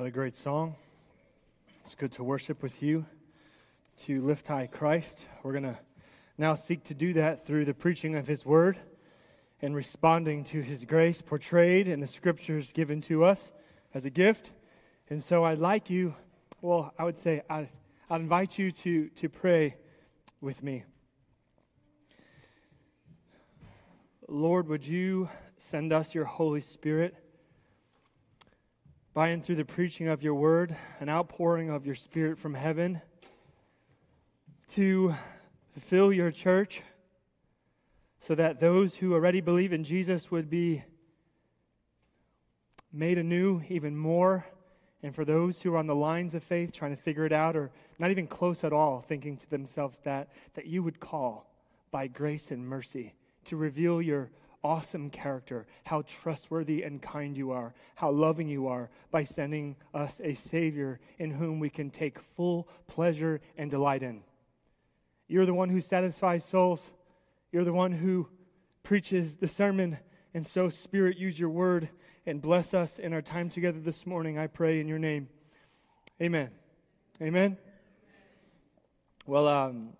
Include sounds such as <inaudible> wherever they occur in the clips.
What a great song. It's good to worship with you, to lift high Christ. We're going to now seek to do that through the preaching of His Word and responding to His grace portrayed in the scriptures given to us as a gift. And so I'd like you, well, I would say I'd, I'd invite you to, to pray with me. Lord, would you send us your Holy Spirit? By and through the preaching of your word, an outpouring of your spirit from heaven to fill your church so that those who already believe in Jesus would be made anew even more. And for those who are on the lines of faith trying to figure it out or not even close at all, thinking to themselves that, that you would call by grace and mercy to reveal your awesome character, how trustworthy and kind you are, how loving you are by sending us a Savior in whom we can take full pleasure and delight in. You're the one who satisfies souls. You're the one who preaches the sermon. And so, Spirit, use your word and bless us in our time together this morning. I pray in your name. Amen. Amen. Well, um,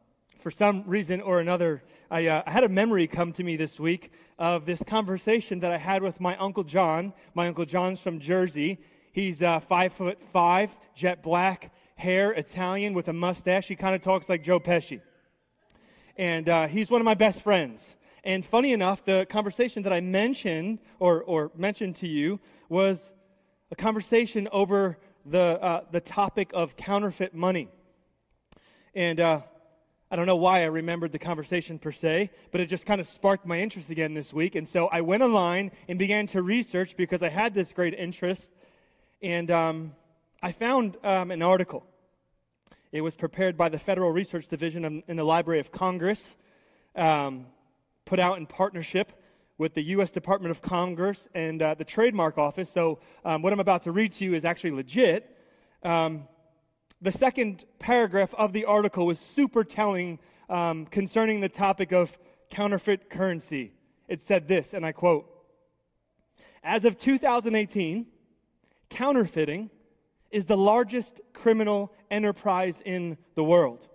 for some reason or another, I, uh, I, had a memory come to me this week of this conversation that I had with my Uncle John. My Uncle John's from Jersey. He's uh, five foot five, jet black hair, Italian with a mustache. He kind of talks like Joe Pesci. And uh, he's one of my best friends. And funny enough, the conversation that I mentioned or, or mentioned to you was a conversation over the, uh, the topic of counterfeit money. And uh, I don't know why I remembered the conversation per se, but it just kind of sparked my interest again this week. And so I went online and began to research because I had this great interest. And um, I found um, an article. It was prepared by the Federal Research Division in the Library of Congress, um, put out in partnership with the U.S. Department of Commerce and uh, the Trademark Office. So, um, what I'm about to read to you is actually legit. Um, the second paragraph of the article was super telling um, concerning the topic of counterfeit currency. It said this, and I quote As of 2018, counterfeiting is the largest criminal enterprise in the world.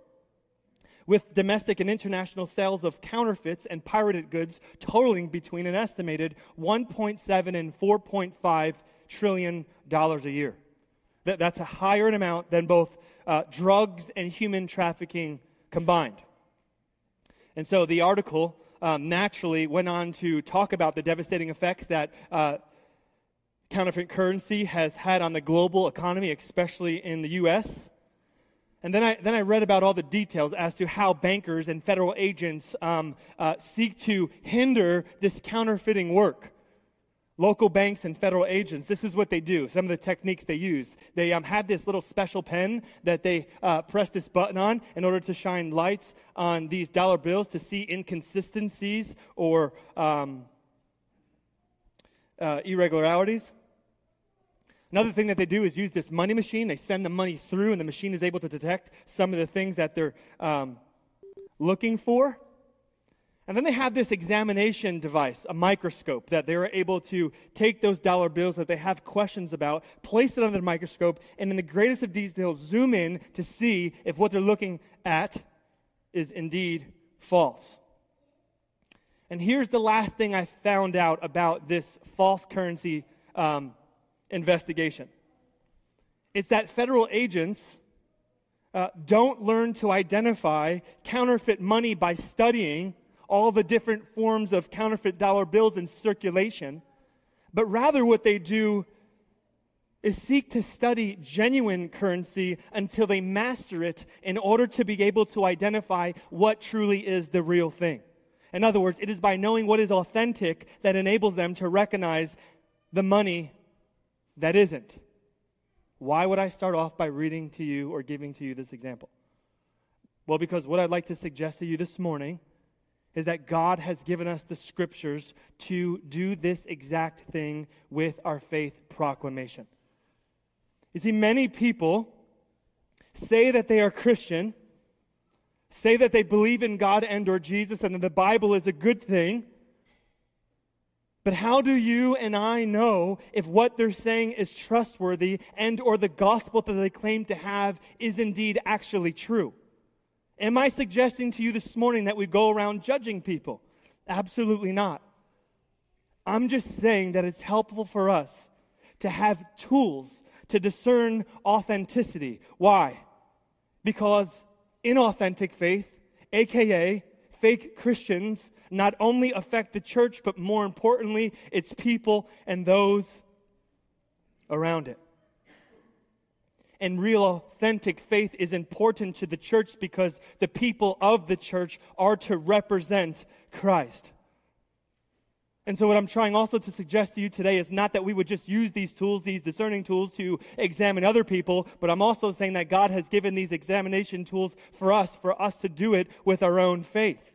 With domestic and international sales of counterfeits and pirated goods totaling between an estimated 1.7 and 4.5 trillion dollars a year. That, that's a higher amount than both uh, drugs and human trafficking combined. And so the article um, naturally went on to talk about the devastating effects that uh, counterfeit currency has had on the global economy, especially in the U.S. And then I, then I read about all the details as to how bankers and federal agents um, uh, seek to hinder this counterfeiting work local banks and federal agents, this is what they do. Some of the techniques they use. They um, have this little special pen that they uh, press this button on in order to shine lights on these dollar bills to see inconsistencies or um, uh, irregularities. Another thing that they do is use this money machine. They send the money through, and the machine is able to detect some of the things that they're um, looking for. And then they have this examination device, a microscope, that they are able to take those dollar bills that they have questions about, place it under the microscope, and in the greatest of detail, zoom in to see if what they're looking at is indeed false. And here's the last thing I found out about this false currency um, investigation it's that federal agents uh, don't learn to identify counterfeit money by studying all the different forms of counterfeit dollar bills in circulation, but rather what they do is seek to study genuine currency until they master it in order to be able to identify what truly is the real thing. In other words, it is by knowing what is authentic that enables them to recognize the money that isn't. Why would I start off by reading to you or giving to you this example? Well, because what I'd like to suggest to you this morning is that God has given us the scriptures to do this exact thing with our faith proclamation. You see, many people say that they are Christian, say that they believe in God and or Jesus and that the Bible is a good thing, But how do you and I know if what they're saying is trustworthy and or the gospel that they claim to have is indeed actually true? Am I suggesting to you this morning that we go around judging people? Absolutely not. I'm just saying that it's helpful for us to have tools to discern authenticity. Why? Because inauthentic faith, aka fake Christians, not only affect the church, but more importantly, its people and those around it. And real authentic faith is important to the church because the people of the church are to represent Christ. And so, what I'm trying also to suggest to you today is not that we would just use these tools, these discerning tools, to examine other people, but I'm also saying that God has given these examination tools for us, for us to do it with our own faith.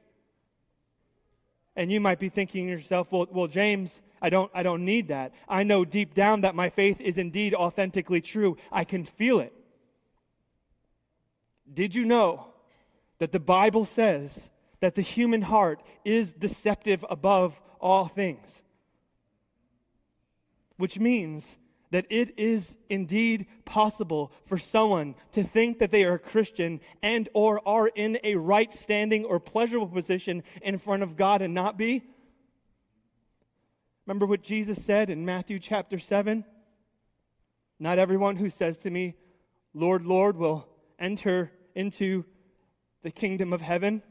And you might be thinking to yourself, well, well, James, I don't, I don't need that. I know deep down that my faith is indeed authentically true. I can feel it. Did you know that the Bible says that the human heart is deceptive above all things? Which means that it is indeed possible for someone to think that they are a Christian and or are in a right standing or pleasurable position in front of God and not be? Remember what Jesus said in Matthew chapter 7? Not everyone who says to me, Lord, Lord, will enter into the kingdom of heaven,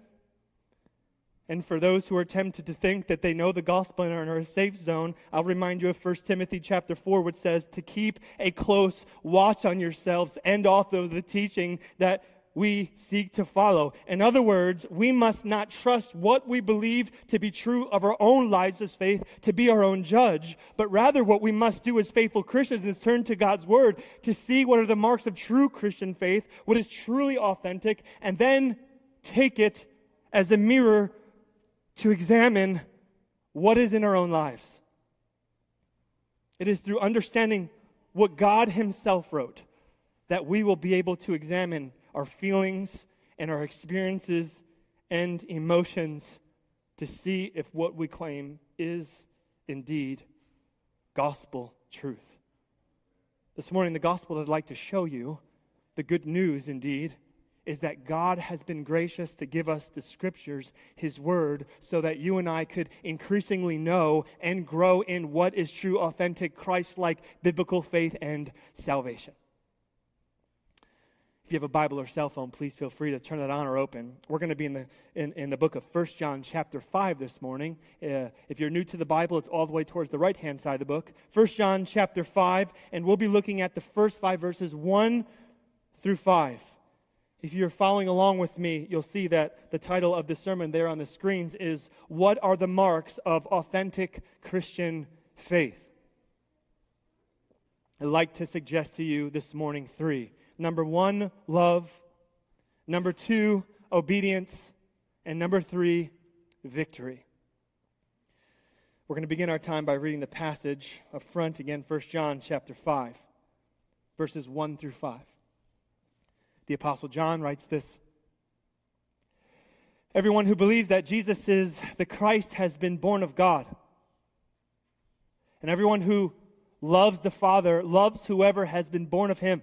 and for those who are tempted to think that they know the gospel and are in a safe zone, I'll remind you of 1 Timothy chapter 4, which says to keep a close watch on yourselves and also the teaching that we seek to follow. In other words, we must not trust what we believe to be true of our own lives as faith to be our own judge, but rather what we must do as faithful Christians is turn to God's word to see what are the marks of true Christian faith, what is truly authentic, and then take it as a mirror to examine what is in our own lives. It is through understanding what God Himself wrote that we will be able to examine our feelings and our experiences and emotions to see if what we claim is indeed gospel truth. This morning, the gospel I'd like to show you, the good news indeed, is that God has been gracious to give us the scriptures, His Word, so that you and I could increasingly know and grow in what is true, authentic, Christ like biblical faith and salvation. If you have a Bible or cell phone, please feel free to turn that on or open. We're going to be in the, in, in the book of 1 John, chapter 5 this morning. Uh, if you're new to the Bible, it's all the way towards the right hand side of the book. 1 John, chapter 5, and we'll be looking at the first five verses 1 through 5. If you're following along with me, you'll see that the title of the sermon there on the screens is What Are the Marks of Authentic Christian Faith? I'd like to suggest to you this morning three. Number one, love. Number two, obedience. And number three, victory. We're going to begin our time by reading the passage up front again, 1 John chapter 5, verses 1 through 5. The Apostle John writes this Everyone who believes that Jesus is the Christ has been born of God. And everyone who loves the Father loves whoever has been born of him.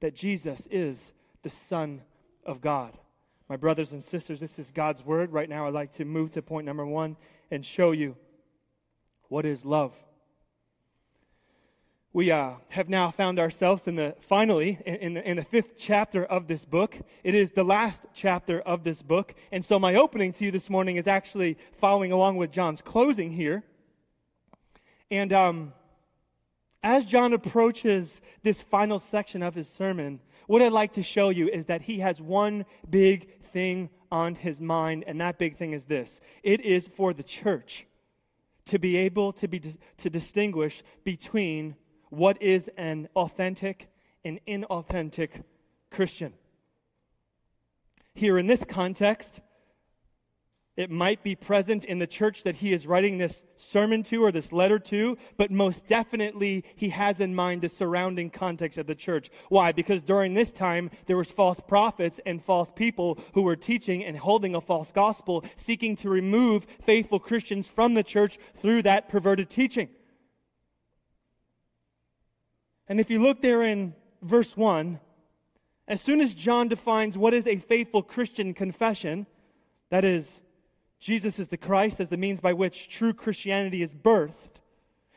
that Jesus is the Son of God? My brothers and sisters, this is God's word. Right now, I'd like to move to point number one and show you what is love we uh, have now found ourselves in the finally in, in, the, in the fifth chapter of this book it is the last chapter of this book and so my opening to you this morning is actually following along with john's closing here and um, as john approaches this final section of his sermon what i'd like to show you is that he has one big thing on his mind and that big thing is this it is for the church to be able to, be, to distinguish between what is an authentic and inauthentic Christian. Here in this context, it might be present in the church that he is writing this sermon to or this letter to, but most definitely he has in mind the surrounding context of the church. Why? Because during this time there was false prophets and false people who were teaching and holding a false gospel, seeking to remove faithful Christians from the church through that perverted teaching. And if you look there in verse 1, as soon as John defines what is a faithful Christian confession, that is, Jesus is the Christ as the means by which true Christianity is birthed,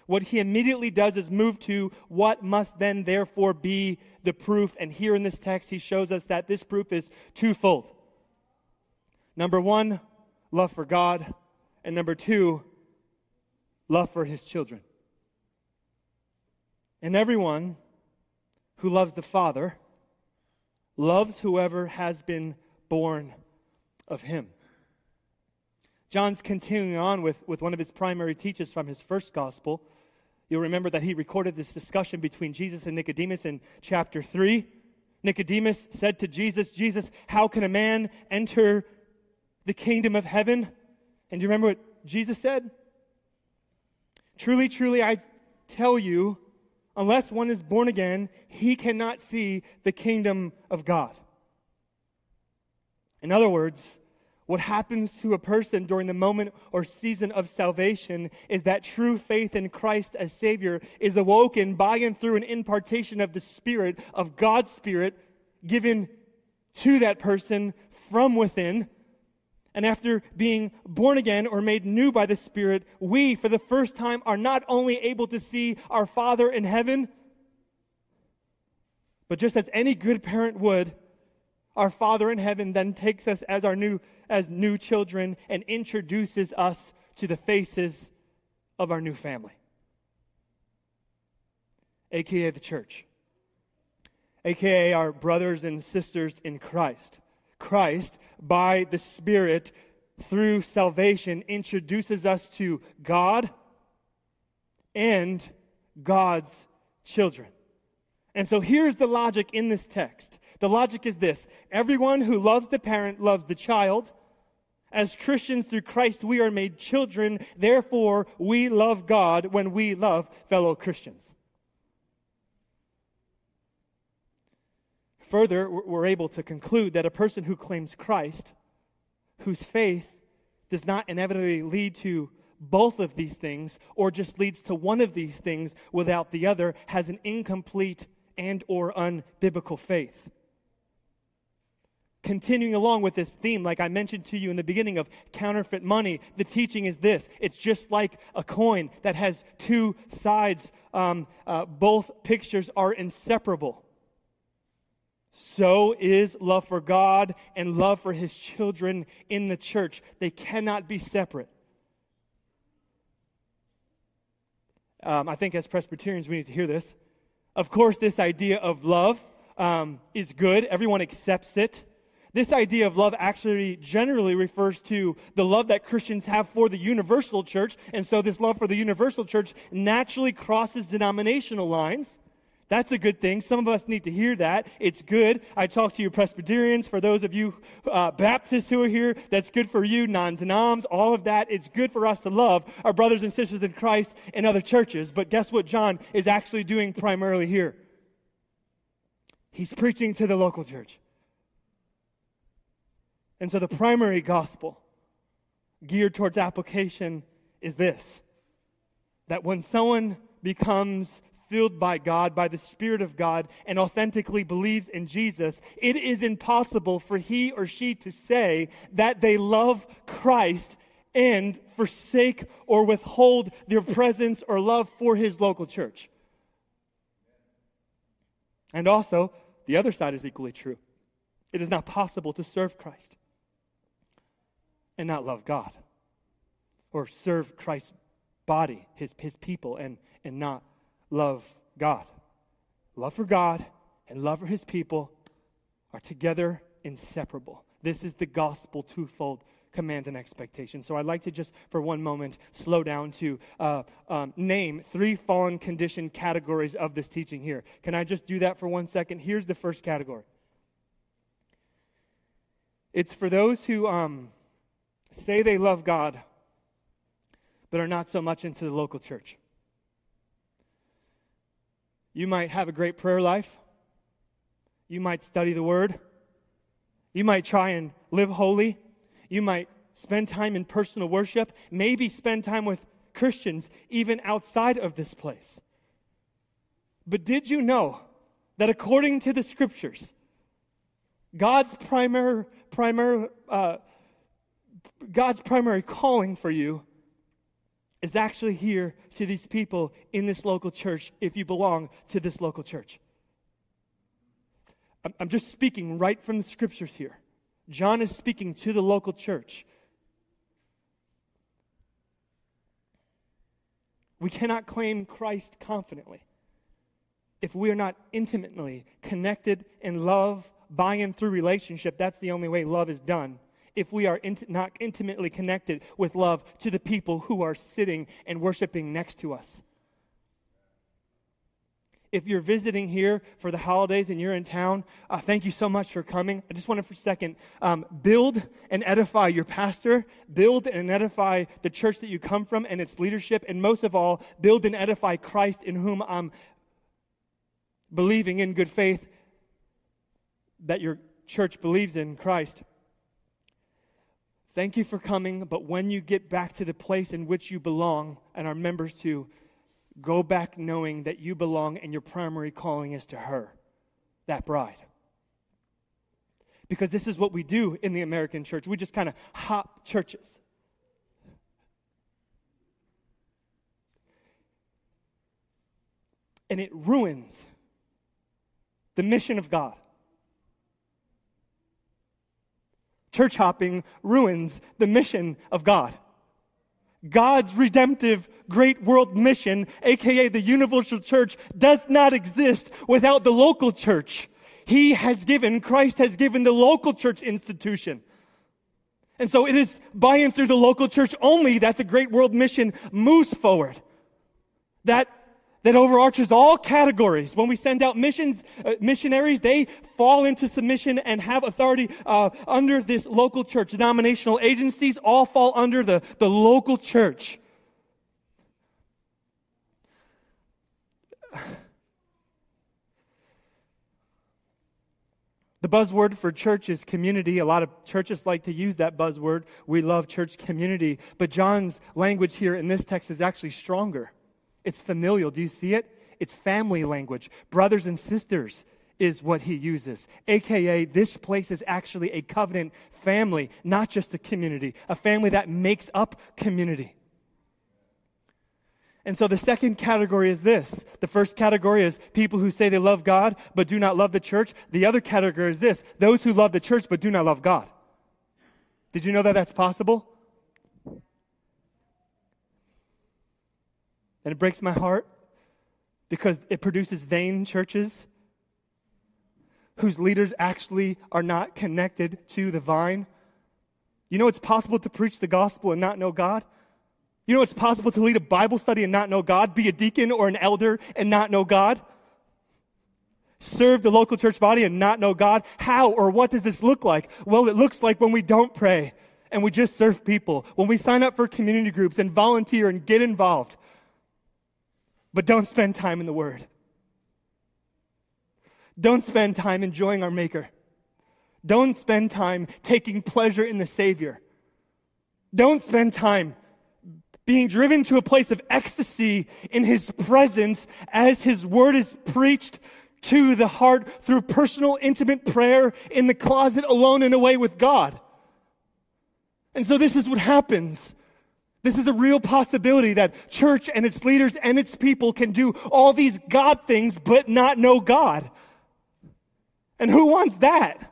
what he immediately does is move to what must then therefore be the proof. And here in this text, he shows us that this proof is twofold. Number one, love for God. And number two, love for his children. And everyone who loves the Father loves whoever has been born of him. John's continuing on with, with one of his primary teachers from his first gospel. You'll remember that he recorded this discussion between Jesus and Nicodemus in chapter 3. Nicodemus said to Jesus, Jesus, how can a man enter the kingdom of heaven? And do you remember what Jesus said? Truly, truly, I tell you, unless one is born again, he cannot see the kingdom of God. In other words, what happens to a person during the moment or season of salvation is that true faith in Christ as Savior is awoken by and through an impartation of the Spirit, of God's Spirit, given to that person from within. And after being born again or made new by the Spirit, we, for the first time, are not only able to see our Father in heaven, but just as any good parent would, our Father in heaven then takes us as our new as new children and introduces us to the faces of our new family, aka the church, aka our brothers and sisters in Christ. Christ, by the Spirit, through salvation, introduces us to God and God's children. And so here's the logic in this text. The logic is this everyone who loves the parent loves the child, as Christians through Christ, we are made children. Therefore, we love God when we love fellow Christians. Further, we're able to conclude that a person who claims Christ, whose faith does not inevitably lead to both of these things, or just leads to one of these things without the other, has an incomplete and or unbiblical faith continuing along with this theme, like I mentioned to you in the beginning of counterfeit money, the teaching is this it's just like a coin that has two sides. Um, uh, both pictures are inseparable. So is love for God and love for his children in the church. They cannot be separate. Um, I think as Presbyterians, we need to hear this. Of course, this idea of love um, is good, everyone accepts it. This idea of love actually generally refers to the love that Christians have for the universal church. And so this love for the universal church naturally crosses denominational lines. That's a good thing. Some of us need to hear that. It's good. I talk to you Presbyterians. For those of you uh, Baptists who are here, that's good for you. Non-denoms, all of that. It's good for us to love our brothers and sisters in Christ in other churches. But guess what John is actually doing primarily here? He's preaching to the local church. And so the primary gospel geared towards application is this that when someone becomes filled by God, by the Spirit of God, and authentically believes in Jesus, it is impossible for he or she to say that they love Christ and forsake or withhold their presence or love for his local church. And also, the other side is equally true. It is not possible to serve Christ and not love God or serve Christ's body, his, his people, and, and not love God. Love for God and love for his people are together inseparable. This is the gospel twofold command and expectation. So I'd like to just, for one moment, slow down to uh, um, name three fallen condition categories of this teaching here. Can I just do that for one second? Here's the first category it's for those who um, say they love God, but are not so much into the local church. You might have a great prayer life. You might study the Word. You might try and live holy. You might spend time in personal worship, maybe spend time with Christians even outside of this place. But did you know that according to the scriptures, God's primary, primary, uh, God's primary calling for you is actually here to these people in this local church if you belong to this local church. I'm just speaking right from the scriptures here. John is speaking to the local church. We cannot claim Christ confidently if we are not intimately connected in love by and through relationship. That's the only way love is done. If we are int- not intimately connected with love to the people who are sitting and worshiping next to us. If you're visiting here for the holidays and you're in town, uh, thank you so much for coming. I just want to, for a second, um, build and edify your pastor, build and edify the church that you come from and its leadership, and most of all, build and edify Christ in whom I'm believing in good faith that your church believes in Christ. Thank you for coming, but when you get back to the place in which you belong and are members to, Go back knowing that you belong and your primary calling is to her, that bride. Because this is what we do in the American church. We just kind of hop churches. And it ruins the mission of God. Church hopping ruins the mission of God. God's redemptive great world mission, aka the universal church, does not exist without the local church. He has given, Christ has given the local church institution. And so it is by and through the local church only that the great world mission moves forward. That that overarches all categories. When we send out missions, uh, missionaries, they fall into submission and have authority uh, under this local church. Denominational agencies all fall under the, the local church. <sighs> The buzzword for church is community. A lot of churches like to use that buzzword. We love church community. But John's language here in this text is actually stronger. It's familial. Do you see it? It's family language. Brothers and sisters is what he uses. AKA, this place is actually a covenant family, not just a community, a family that makes up community. And so the second category is this. The first category is people who say they love God but do not love the church. The other category is this those who love the church but do not love God. Did you know that that's possible? And it breaks my heart because it produces vain churches whose leaders actually are not connected to the vine. You know it's possible to preach the gospel and not know God? You know it's possible to lead a Bible study and not know God, be a deacon or an elder and not know God? Serve the local church body and not know God? How or what does this look like? Well, it looks like when we don't pray and we just serve people, when we sign up for community groups and volunteer and get involved but don't spend time in the Word. Don't spend time enjoying our Maker. Don't spend time taking pleasure in the Savior. Don't spend time being driven to a place of ecstasy in His presence as His Word is preached to the heart through personal, intimate prayer in the closet alone and away with God. And so this is what happens this is a real possibility that church and its leaders and its people can do all these God things but not know God. And who wants that?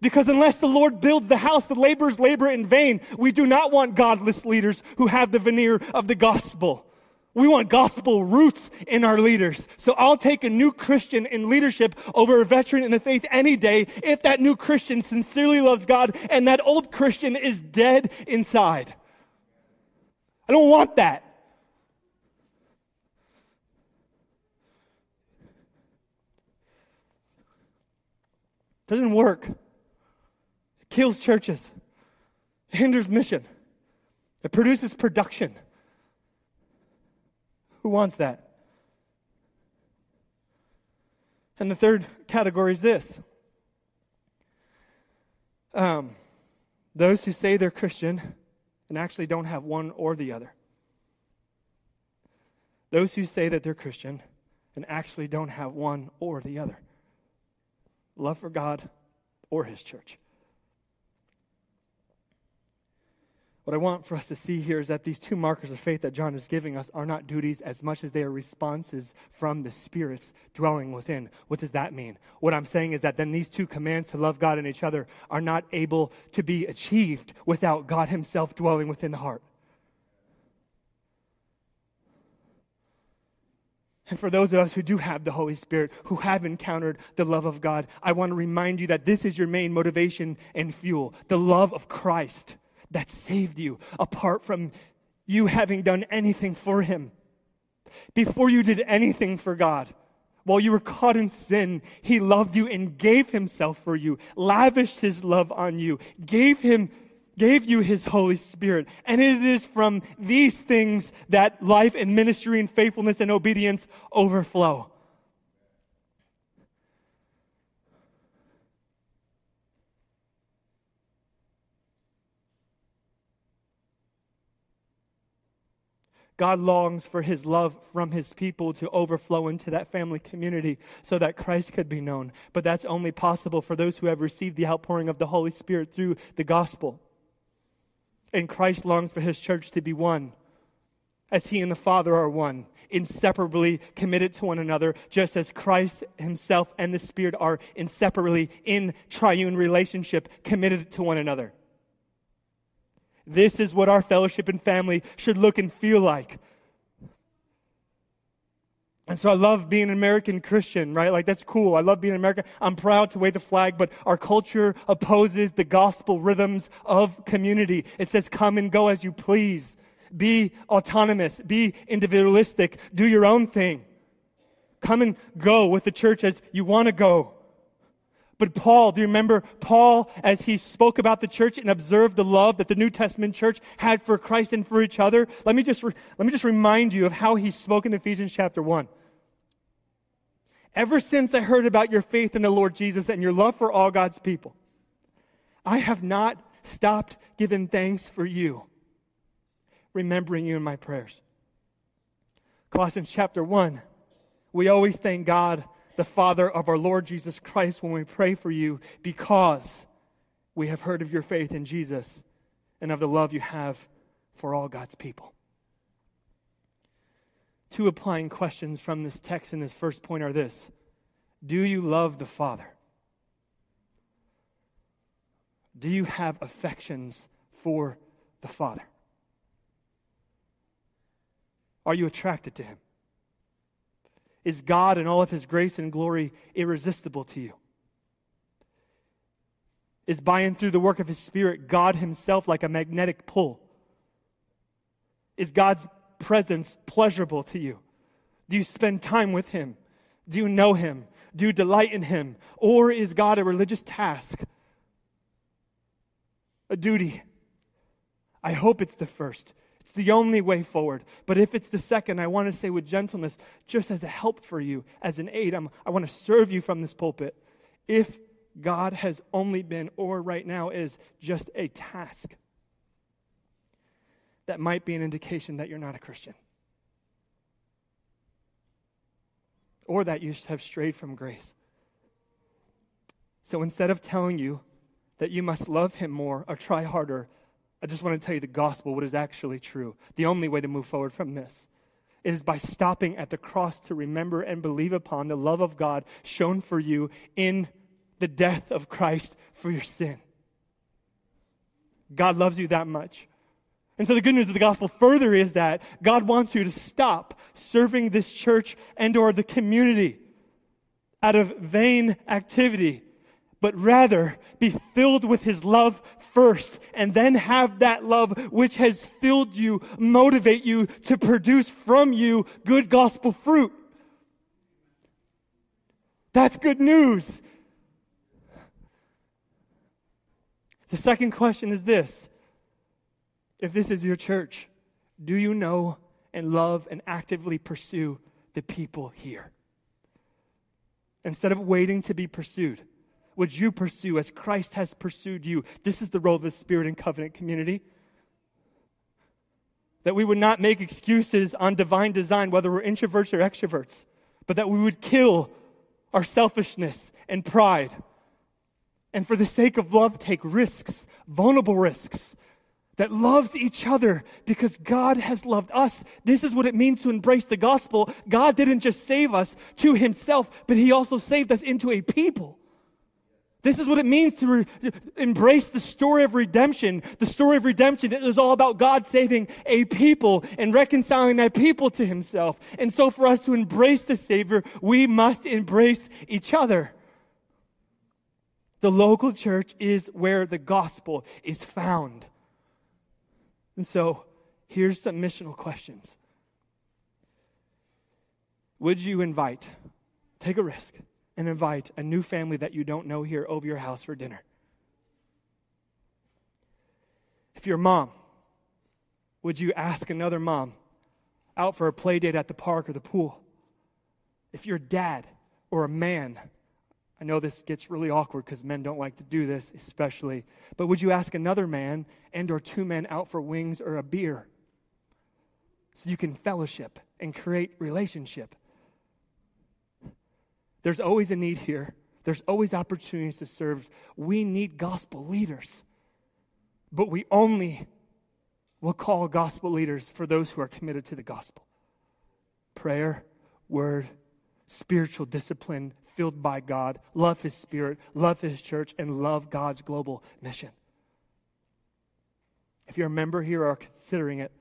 Because unless the Lord builds the house, the laborers labor in vain. We do not want godless leaders who have the veneer of the gospel. We want gospel roots in our leaders. So I'll take a new Christian in leadership over a veteran in the faith any day if that new Christian sincerely loves God and that old Christian is dead inside. I don't want that. Doesn't work. It kills churches. It hinders mission. It produces production. Who wants that? And the third category is this um, those who say they're Christian and actually don't have one or the other. Those who say that they're Christian and actually don't have one or the other love for God or His church. What I want for us to see here is that these two markers of faith that John is giving us are not duties as much as they are responses from the Spirit's dwelling within. What does that mean? What I'm saying is that then these two commands to love God and each other are not able to be achieved without God Himself dwelling within the heart. And for those of us who do have the Holy Spirit, who have encountered the love of God, I want to remind you that this is your main motivation and fuel the love of Christ that saved you apart from you having done anything for Him. Before you did anything for God, while you were caught in sin, He loved you and gave Himself for you, lavished His love on you, gave Him gave you his Holy Spirit. And it is from these things that life and ministry and faithfulness and obedience overflow. God longs for his love from his people to overflow into that family community so that Christ could be known. But that's only possible for those who have received the outpouring of the Holy Spirit through the gospel. And Christ longs for his church to be one, as he and the Father are one, inseparably committed to one another, just as Christ himself and the Spirit are inseparably in triune relationship committed to one another. This is what our fellowship and family should look and feel like. And so I love being an American Christian, right? Like that's cool. I love being an American. I'm proud to wave the flag, but our culture opposes the gospel rhythms of community. It says come and go as you please. Be autonomous. Be individualistic. Do your own thing. Come and go with the church as you want to go. But Paul, do you remember Paul as he spoke about the church and observed the love that the New Testament church had for Christ and for each other? Let me just, re- let me just remind you of how he spoke in Ephesians chapter 1. Ever since I heard about your faith in the Lord Jesus and your love for all God's people, I have not stopped giving thanks for you, remembering you in my prayers. Colossians chapter 1. We always thank God the Father of our Lord Jesus Christ when we pray for you because we have heard of your faith in Jesus and of the love you have for all God's people. Two applying questions from this text in this first point are this Do you love the Father? Do you have affections for the Father? Are you attracted to Him? Is God and all of his grace and glory irresistible to you? Is by and through the work of his Spirit God himself like a magnetic pull? Is God's presence pleasurable to you? Do you spend time with him? Do you know him? Do you delight in him? Or is God a religious task? A duty? I hope it's the first. It's the only way forward. But if it's the second, I want to say with gentleness, just as a help for you, as an aid, I'm, I want to serve you from this pulpit. If God has only been, or right now is, just a task, that might be an indication that you're not a Christian. Or that you have strayed from grace. So instead of telling you that you must love Him more or try harder, I just want to tell you the gospel, what is actually true. The only way to move forward from this is by stopping at the cross to remember and believe upon the love of God shown for you in the death of Christ for your sin. God loves you that much. And so the good news of the gospel further is that God wants you to stop serving this church and or the community out of vain activity, but rather be filled with his love first and then have that love which has filled you motivate you to produce from you good gospel fruit. That's good news. The second question is this if this is your church, do you know and love and actively pursue the people here? Instead of waiting to be pursued, would you pursue as Christ has pursued you? This is the role of the Spirit and Covenant community. That we would not make excuses on divine design, whether we're introverts or extroverts, but that we would kill our selfishness and pride. And for the sake of love, take risks, vulnerable risks, that loves each other because God has loved us. This is what it means to embrace the gospel. God didn't just save us to himself, but he also saved us into a people. This is what it means to re- embrace the story of redemption. The story of redemption is all about God saving a people and reconciling that people to himself. And so for us to embrace the Savior, we must embrace each other. The local church is where the gospel is found. And so, here's some missional questions. Would you invite, take a risk, and invite a new family that you don't know here over your house for dinner? If you're a mom, would you ask another mom out for a play date at the park or the pool? If you're a dad or a man, I know this gets really awkward because men don't like to do this, especially. But would you ask another man and or two men out for wings or a beer? So you can fellowship and create relationship. There's always a need here. There's always opportunities to serve. We need gospel leaders. But we only will call gospel leaders for those who are committed to the gospel. Prayer, word, spiritual discipline, filled by God, love His Spirit, love His church, and love God's global mission. If you're a member here or considering it,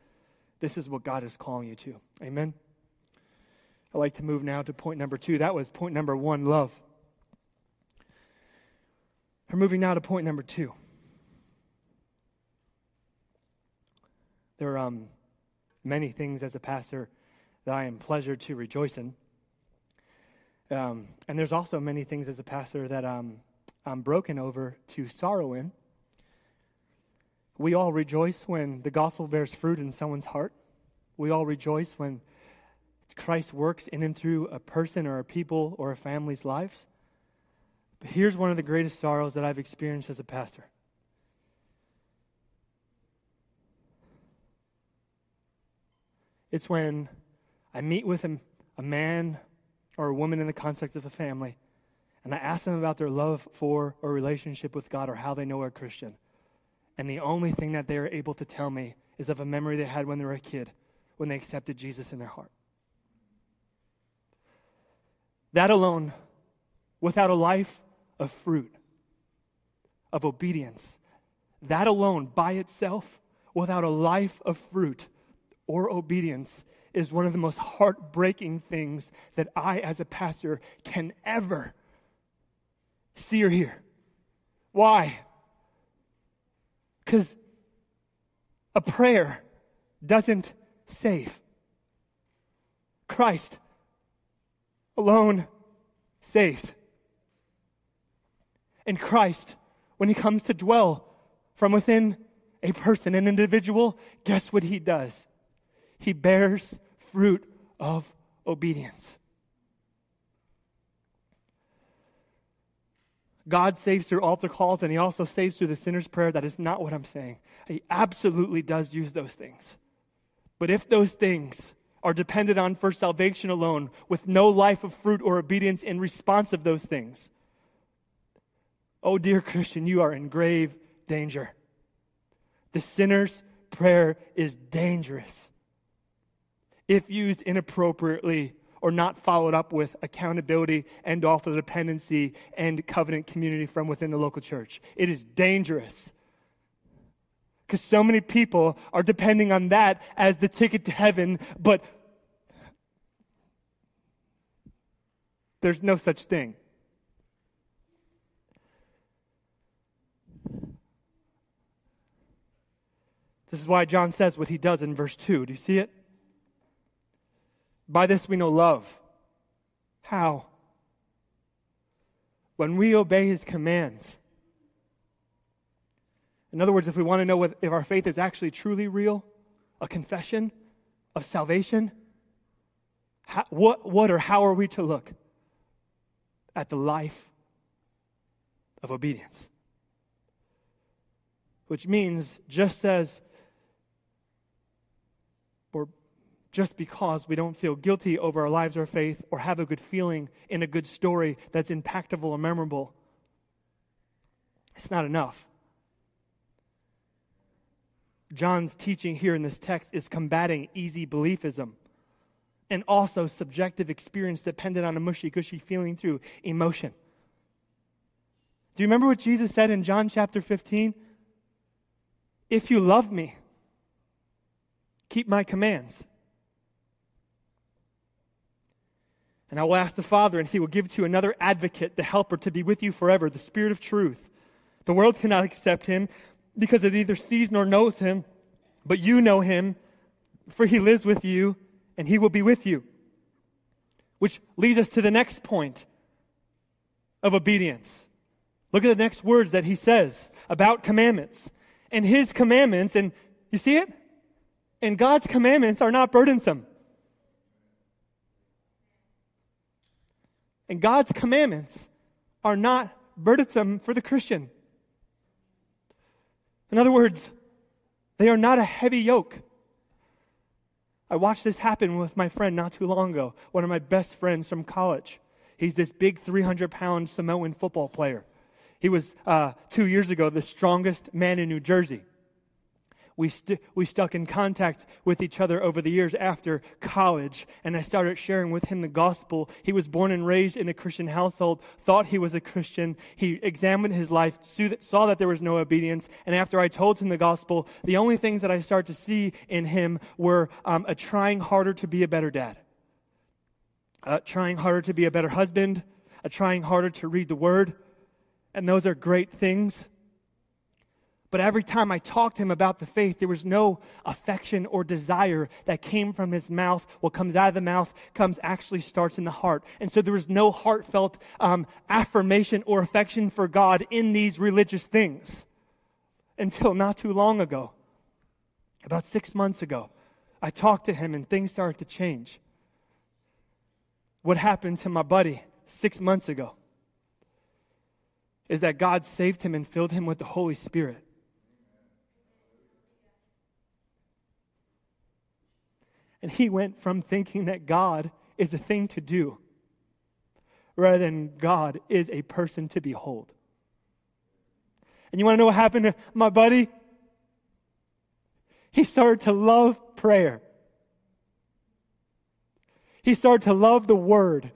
this is what God is calling you to. Amen. I'd like to move now to point number two. That was point number one love. We're moving now to point number two. There are um, many things as a pastor that I am pleasure to rejoice in. Um, and there's also many things as a pastor that um, I'm broken over to sorrow in. We all rejoice when the gospel bears fruit in someone's heart. We all rejoice when Christ works in and through a person or a people or a family's lives. But here's one of the greatest sorrows that I've experienced as a pastor. It's when I meet with a, a man or a woman in the context of a family, and I ask them about their love for or relationship with God or how they know a Christian. And the only thing that they are able to tell me is of a memory they had when they were a kid, when they accepted Jesus in their heart. That alone, without a life of fruit, of obedience, that alone by itself, without a life of fruit or obedience, is one of the most heartbreaking things that I, as a pastor, can ever see or hear. Why? Because a prayer doesn't save. Christ alone saves. And Christ, when he comes to dwell from within a person, an individual, guess what he does? he bears fruit of obedience. God saves through altar calls and he also saves through the sinner's prayer. That is not what I'm saying. He absolutely does use those things. But if those things are dependent on for salvation alone, with no life of fruit or obedience in response of those things, oh, dear Christian, you are in grave danger. The sinner's prayer is dangerous if used inappropriately or not followed up with accountability and also dependency and covenant community from within the local church. It is dangerous. Because so many people are depending on that as the ticket to heaven, but there's no such thing. This is why John says what he does in verse 2. Do you see it? By this we know love. How? When we obey his commands. In other words, if we want to know if our faith is actually truly real, a confession of salvation, how, what, what or how are we to look at the life of obedience? Which means, just as or just because we don't feel guilty over our lives or faith or have a good feeling in a good story that's impactful or memorable. It's not enough. John's teaching here in this text is combating easy beliefism and also subjective experience dependent on a mushy gushy feeling through emotion. Do you remember what Jesus said in John chapter 15? If you love me, keep my commands. And I will ask the Father, and he will give to you another advocate, the helper, to be with you forever, the Spirit of truth. The world cannot accept him because it neither sees nor knows him, but you know him, for he lives with you, and he will be with you. Which leads us to the next point of obedience. Look at the next words that he says about commandments. And his commandments, and you see it? And God's commandments are not burdensome. And God's commandments are not burdensome for the Christian. In other words, they are not a heavy yoke. I watched this happen with my friend not too long ago, one of my best friends from college. He's this big 300 pound Samoan football player. He was, uh, two years ago, the strongest man in New Jersey we, st- we stuck in contact with each other over the years after college, and I started sharing with him the gospel. He was born and raised in a Christian household, thought he was a Christian. He examined his life, saw that there was no obedience, and after I told him the gospel, the only things that I started to see in him were um, a trying harder to be a better dad, a trying harder to be a better husband, a trying harder to read the word, and those are great things. But every time I talked to him about the faith, there was no affection or desire that came from his mouth. What comes out of the mouth comes actually starts in the heart. And so there was no heartfelt um, affirmation or affection for God in these religious things until not too long ago. About six months ago, I talked to him and things started to change. What happened to my buddy six months ago is that God saved him and filled him with the Holy Spirit. And he went from thinking that God is a thing to do rather than God is a person to behold. And you want to know what happened to my buddy? He started to love prayer. He started to love the word.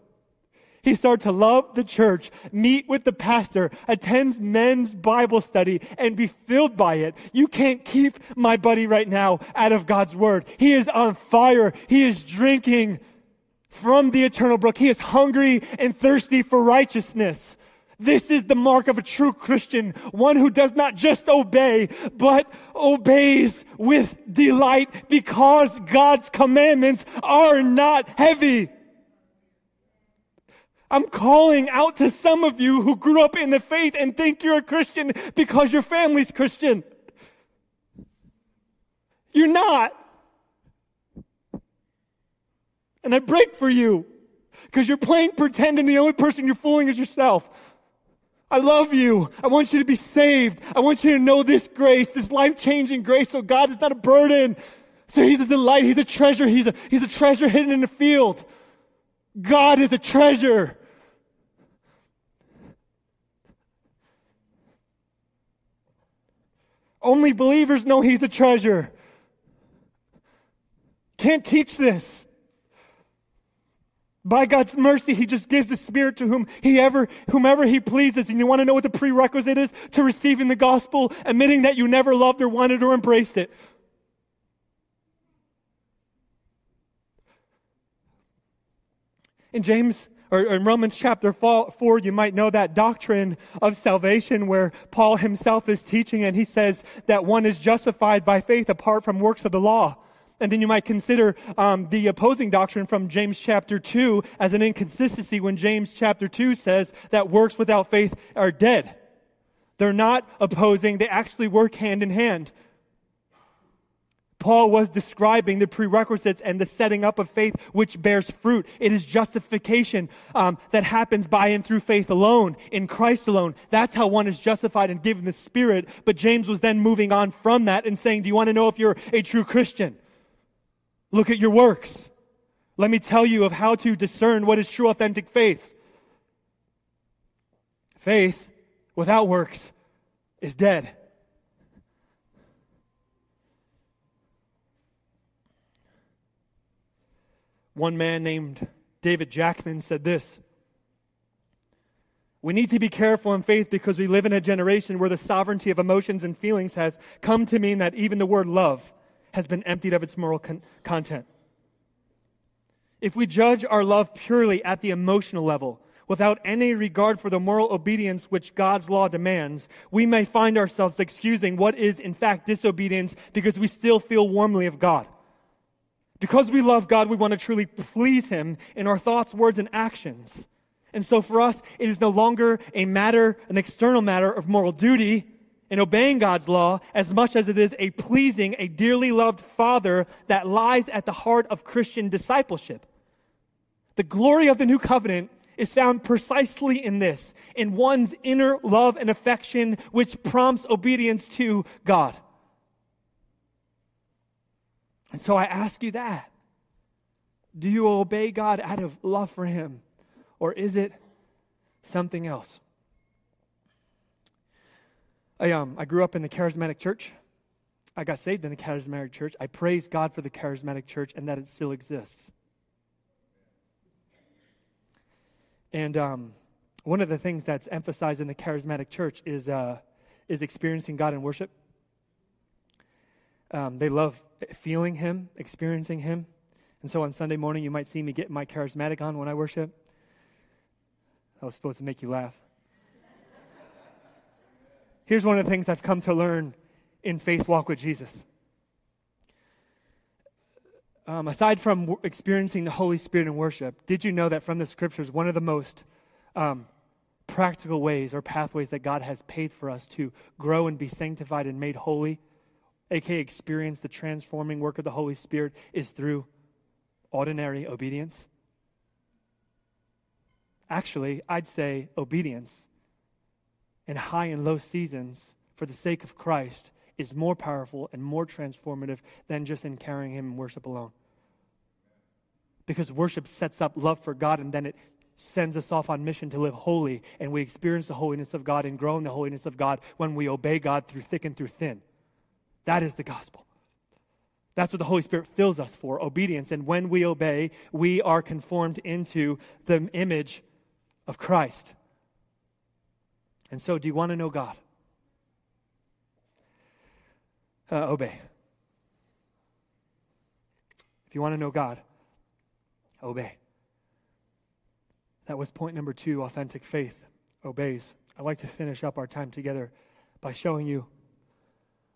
He started to love the church, meet with the pastor, attends men's Bible study, and be filled by it. You can't keep my buddy right now out of God's word. He is on fire. He is drinking from the eternal brook. He is hungry and thirsty for righteousness. This is the mark of a true Christian, one who does not just obey, but obeys with delight because God's commandments are not heavy. I'm calling out to some of you who grew up in the faith and think you're a Christian because your family's Christian. You're not. And I break for you because you're playing pretend and the only person you're fooling is yourself. I love you. I want you to be saved. I want you to know this grace, this life changing grace. So God is not a burden. So He's a delight. He's a treasure. He's a, he's a treasure hidden in the field. God is a treasure. Only believers know He's a treasure. Can't teach this. By God's mercy, He just gives the Spirit to whom He ever, whomever He pleases. And you want to know what the prerequisite is to receiving the gospel? Admitting that you never loved or wanted or embraced it. In James, or in Romans chapter 4, you might know that doctrine of salvation where Paul himself is teaching and he says that one is justified by faith apart from works of the law. And then you might consider um, the opposing doctrine from James chapter 2 as an inconsistency when James chapter 2 says that works without faith are dead. They're not opposing, they actually work hand in hand. Paul was describing the prerequisites and the setting up of faith which bears fruit. It is justification um, that happens by and through faith alone, in Christ alone. That's how one is justified and given the Spirit. But James was then moving on from that and saying, Do you want to know if you're a true Christian? Look at your works. Let me tell you of how to discern what is true, authentic faith. Faith without works is dead. One man named David Jackman said this We need to be careful in faith because we live in a generation where the sovereignty of emotions and feelings has come to mean that even the word love has been emptied of its moral con- content. If we judge our love purely at the emotional level, without any regard for the moral obedience which God's law demands, we may find ourselves excusing what is in fact disobedience because we still feel warmly of God. Because we love God, we want to truly please Him in our thoughts, words, and actions. And so for us, it is no longer a matter, an external matter of moral duty, in obeying God's law as much as it is a pleasing, a dearly loved Father that lies at the heart of Christian discipleship. The glory of the new covenant is found precisely in this, in one's inner love and affection, which prompts obedience to God. And so I ask you that. Do you obey God out of love for Him? Or is it something else? I, um, I grew up in the charismatic church. I got saved in the charismatic church. I praise God for the charismatic church and that it still exists. And um, one of the things that's emphasized in the charismatic church is, uh, is experiencing God in worship. Um, they love feeling Him, experiencing Him. And so on Sunday morning, you might see me get my charismatic on when I worship. I was supposed to make you laugh. Here's one of the things I've come to learn in Faith Walk with Jesus. Um, aside from w- experiencing the Holy Spirit in worship, did you know that from the scriptures, one of the most um, practical ways or pathways that God has paid for us to grow and be sanctified and made holy, aka experience the transforming work of the Holy Spirit, is through ordinary obedience? Actually, I'd say obedience in high and low seasons for the sake of Christ is more powerful and more transformative than just in carrying Him in worship alone. Because worship sets up love for God and then it sends us off on mission to live holy, and we experience the holiness of God and grow in the holiness of God when we obey God through thick and through thin. That is the gospel. That's what the Holy Spirit fills us for obedience. And when we obey, we are conformed into the image of Christ. And so, do you want to know God? Uh, obey. If you want to know God, obey. That was point number two authentic faith obeys. I'd like to finish up our time together by showing you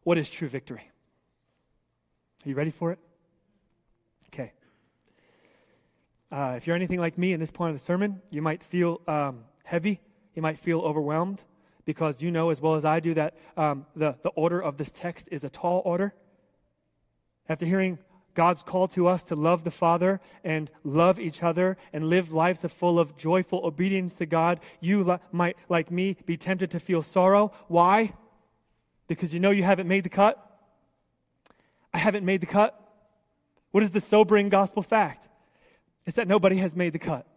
what is true victory. Are you ready for it? Okay. Uh, if you're anything like me in this point of the sermon, you might feel um, heavy you might feel overwhelmed because you know as well as I do that um, the, the order of this text is a tall order. After hearing God's call to us to love the Father and love each other and live lives full of joyful obedience to God, you might, like me, be tempted to feel sorrow. Why? Because you know you haven't made the cut. I haven't made the cut. What is the sobering gospel fact? It's that nobody has made the cut.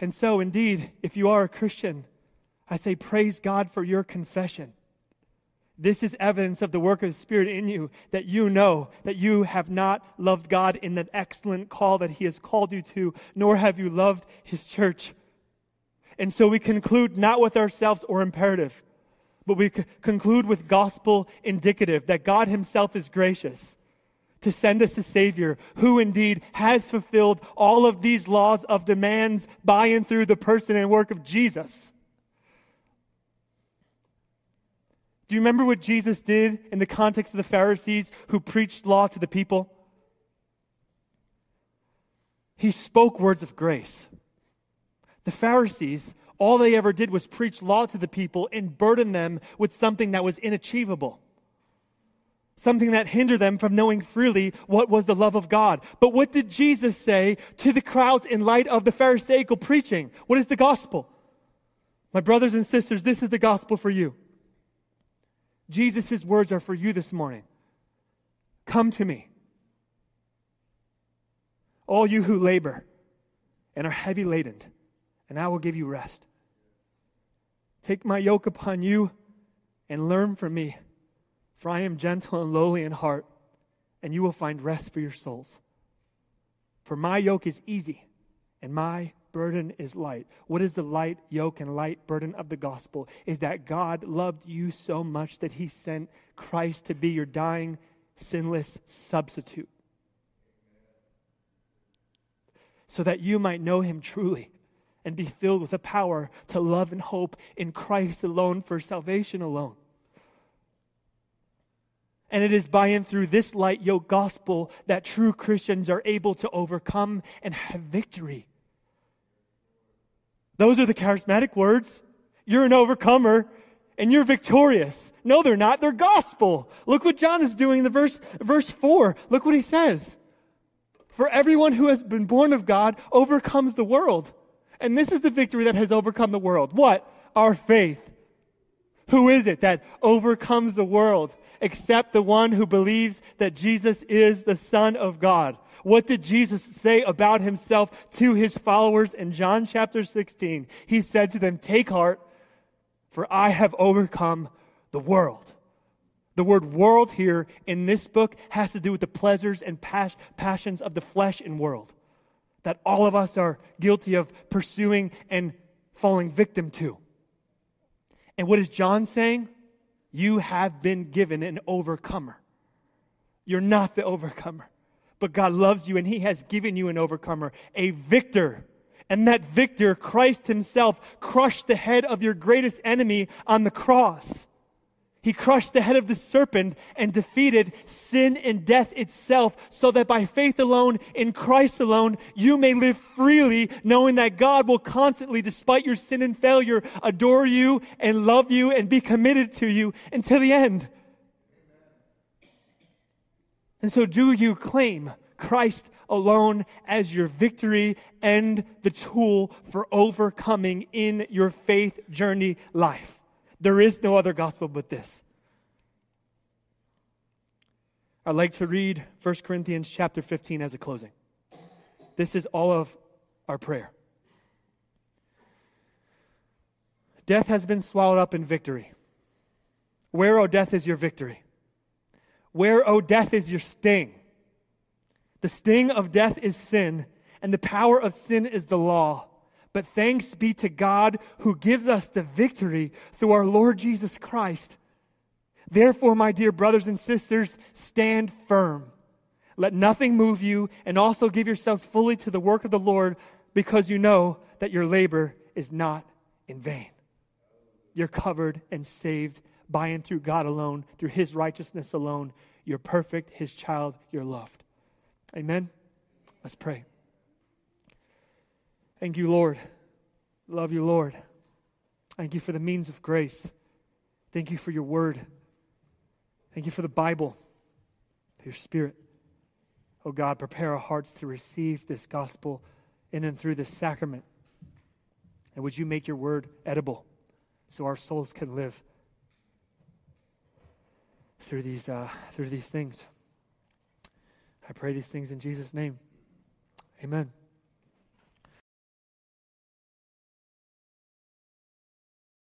And so, indeed, if you are a Christian, I say praise God for your confession. This is evidence of the work of the Spirit in you that you know that you have not loved God in that excellent call that He has called you to, nor have you loved His church. And so we conclude not with ourselves or imperative, but we c- conclude with gospel indicative that God Himself is gracious to send us a Savior who indeed has fulfilled all of these laws of demands by and through the person and work of Jesus. Do you remember what Jesus did in the context of the Pharisees who preached law to the people? He spoke words of grace. The Pharisees, all they ever did was preach law to the people and burden them with something that was inachievable. Something that hindered them from knowing freely what was the love of God. But what did Jesus say to the crowds in light of the Pharisaical preaching? What is the gospel? My brothers and sisters, this is the gospel for you. Jesus' words are for you this morning. Come to me. All you who labor and are heavy laden, and I will give you rest. Take my yoke upon you and learn from me, for I am gentle and lowly in heart, and you will find rest for your souls. For my yoke is easy, and my burden is light. What is the light yoke and light burden of the gospel? Is that God loved you so much that he sent Christ to be your dying, sinless substitute. So that you might know him truly and be filled with the power to love and hope in Christ alone for salvation alone. And it is by and through this light yoke gospel that true Christians are able to overcome and have victory those are the charismatic words. You're an overcomer and you're victorious. No, they're not. They're gospel. Look what John is doing in the verse, verse four. Look what he says. For everyone who has been born of God overcomes the world. And this is the victory that has overcome the world. What? Our faith. Who is it that overcomes the world except the one who believes that Jesus is the Son of God? What did Jesus say about himself to his followers in John chapter 16? He said to them, Take heart, for I have overcome the world. The word world here in this book has to do with the pleasures and pas- passions of the flesh and world that all of us are guilty of pursuing and falling victim to. And what is John saying? You have been given an overcomer. You're not the overcomer. But God loves you and He has given you an overcomer, a victor. And that victor, Christ Himself, crushed the head of your greatest enemy on the cross. He crushed the head of the serpent and defeated sin and death itself so that by faith alone, in Christ alone, you may live freely, knowing that God will constantly, despite your sin and failure, adore you and love you and be committed to you until the end. And so, do you claim Christ alone as your victory and the tool for overcoming in your faith journey life? There is no other gospel but this. I'd like to read 1 Corinthians chapter 15 as a closing. This is all of our prayer. Death has been swallowed up in victory. Where, O oh, death, is your victory? Where, O oh, death, is your sting? The sting of death is sin, and the power of sin is the law. But thanks be to God who gives us the victory through our Lord Jesus Christ. Therefore, my dear brothers and sisters, stand firm. Let nothing move you, and also give yourselves fully to the work of the Lord, because you know that your labor is not in vain. You're covered and saved by and through God alone, through His righteousness alone. You're perfect, His child, you're loved. Amen. Let's pray. Thank you, Lord. Love you, Lord. Thank you for the means of grace. Thank you for your word. Thank you for the Bible, your spirit. Oh God, prepare our hearts to receive this gospel in and through this sacrament. And would you make your word edible so our souls can live? through these, uh, through these things. I pray these things in Jesus' name. Amen.